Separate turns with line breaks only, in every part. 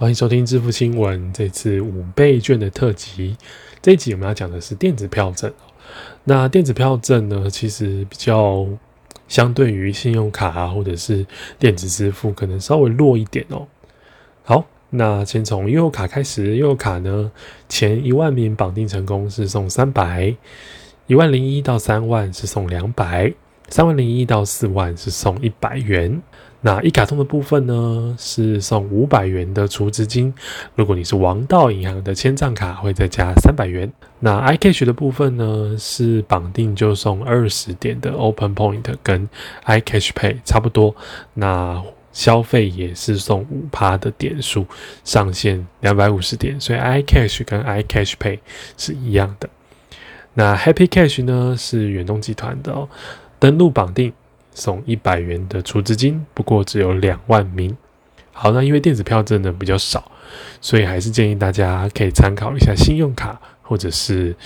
欢迎收听支付新闻。这次五倍券的特辑，这一集我们要讲的是电子票证。那电子票证呢，其实比较相对于信用卡啊，或者是电子支付，可能稍微弱一点哦。好，那先从悠游卡开始。悠游卡呢，前一万名绑定成功是送三百，一万零一到三万是送两百。三万零一到四万是送一百元，那一卡通的部分呢是送五百元的储值金。如果你是王道银行的千账卡，会再加三百元。那 iCash 的部分呢是绑定就送二十点的 Open Point，跟 iCash Pay 差不多。那消费也是送五趴的点数，上限两百五十点，所以 iCash 跟 iCash Pay 是一样的。那 Happy Cash 呢是远东集团的哦。登录绑定送一百元的储值金，不过只有两万名。好，那因为电子票证呢比较少，所以还是建议大家可以参考一下信用卡或者是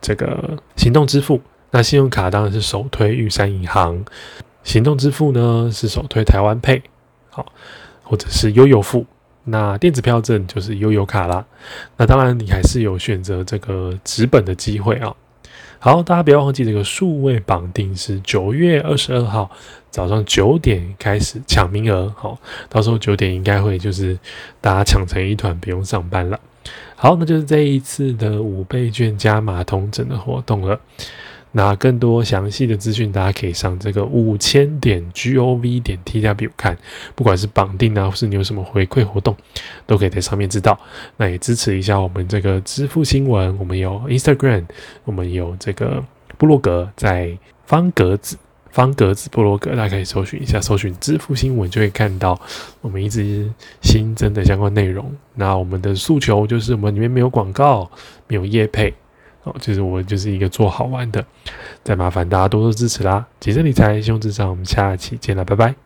这个行动支付。那信用卡当然是首推玉山银行，行动支付呢是首推台湾配，好，或者是悠游付。那电子票证就是悠游卡啦。那当然你还是有选择这个纸本的机会啊。好，大家不要忘记这个数位绑定是九月二十二号早上九点开始抢名额。好，到时候九点应该会就是大家抢成一团，不用上班了。好，那就是这一次的五倍券加码同整的活动了。那更多详细的资讯，大家可以上这个五千点 g o v 点 t w 看，不管是绑定啊，或是你有什么回馈活动，都可以在上面知道。那也支持一下我们这个支付新闻，我们有 Instagram，我们有这个部落格，在方格子方格子部落格，大家可以搜寻一下，搜寻支付新闻就会看到我们一直新增的相关内容。那我们的诉求就是我们里面没有广告，没有业配。哦，其实我就是一个做好玩的，再麻烦大家多多支持啦！谨慎理财，用至上，我们下期见了，拜拜。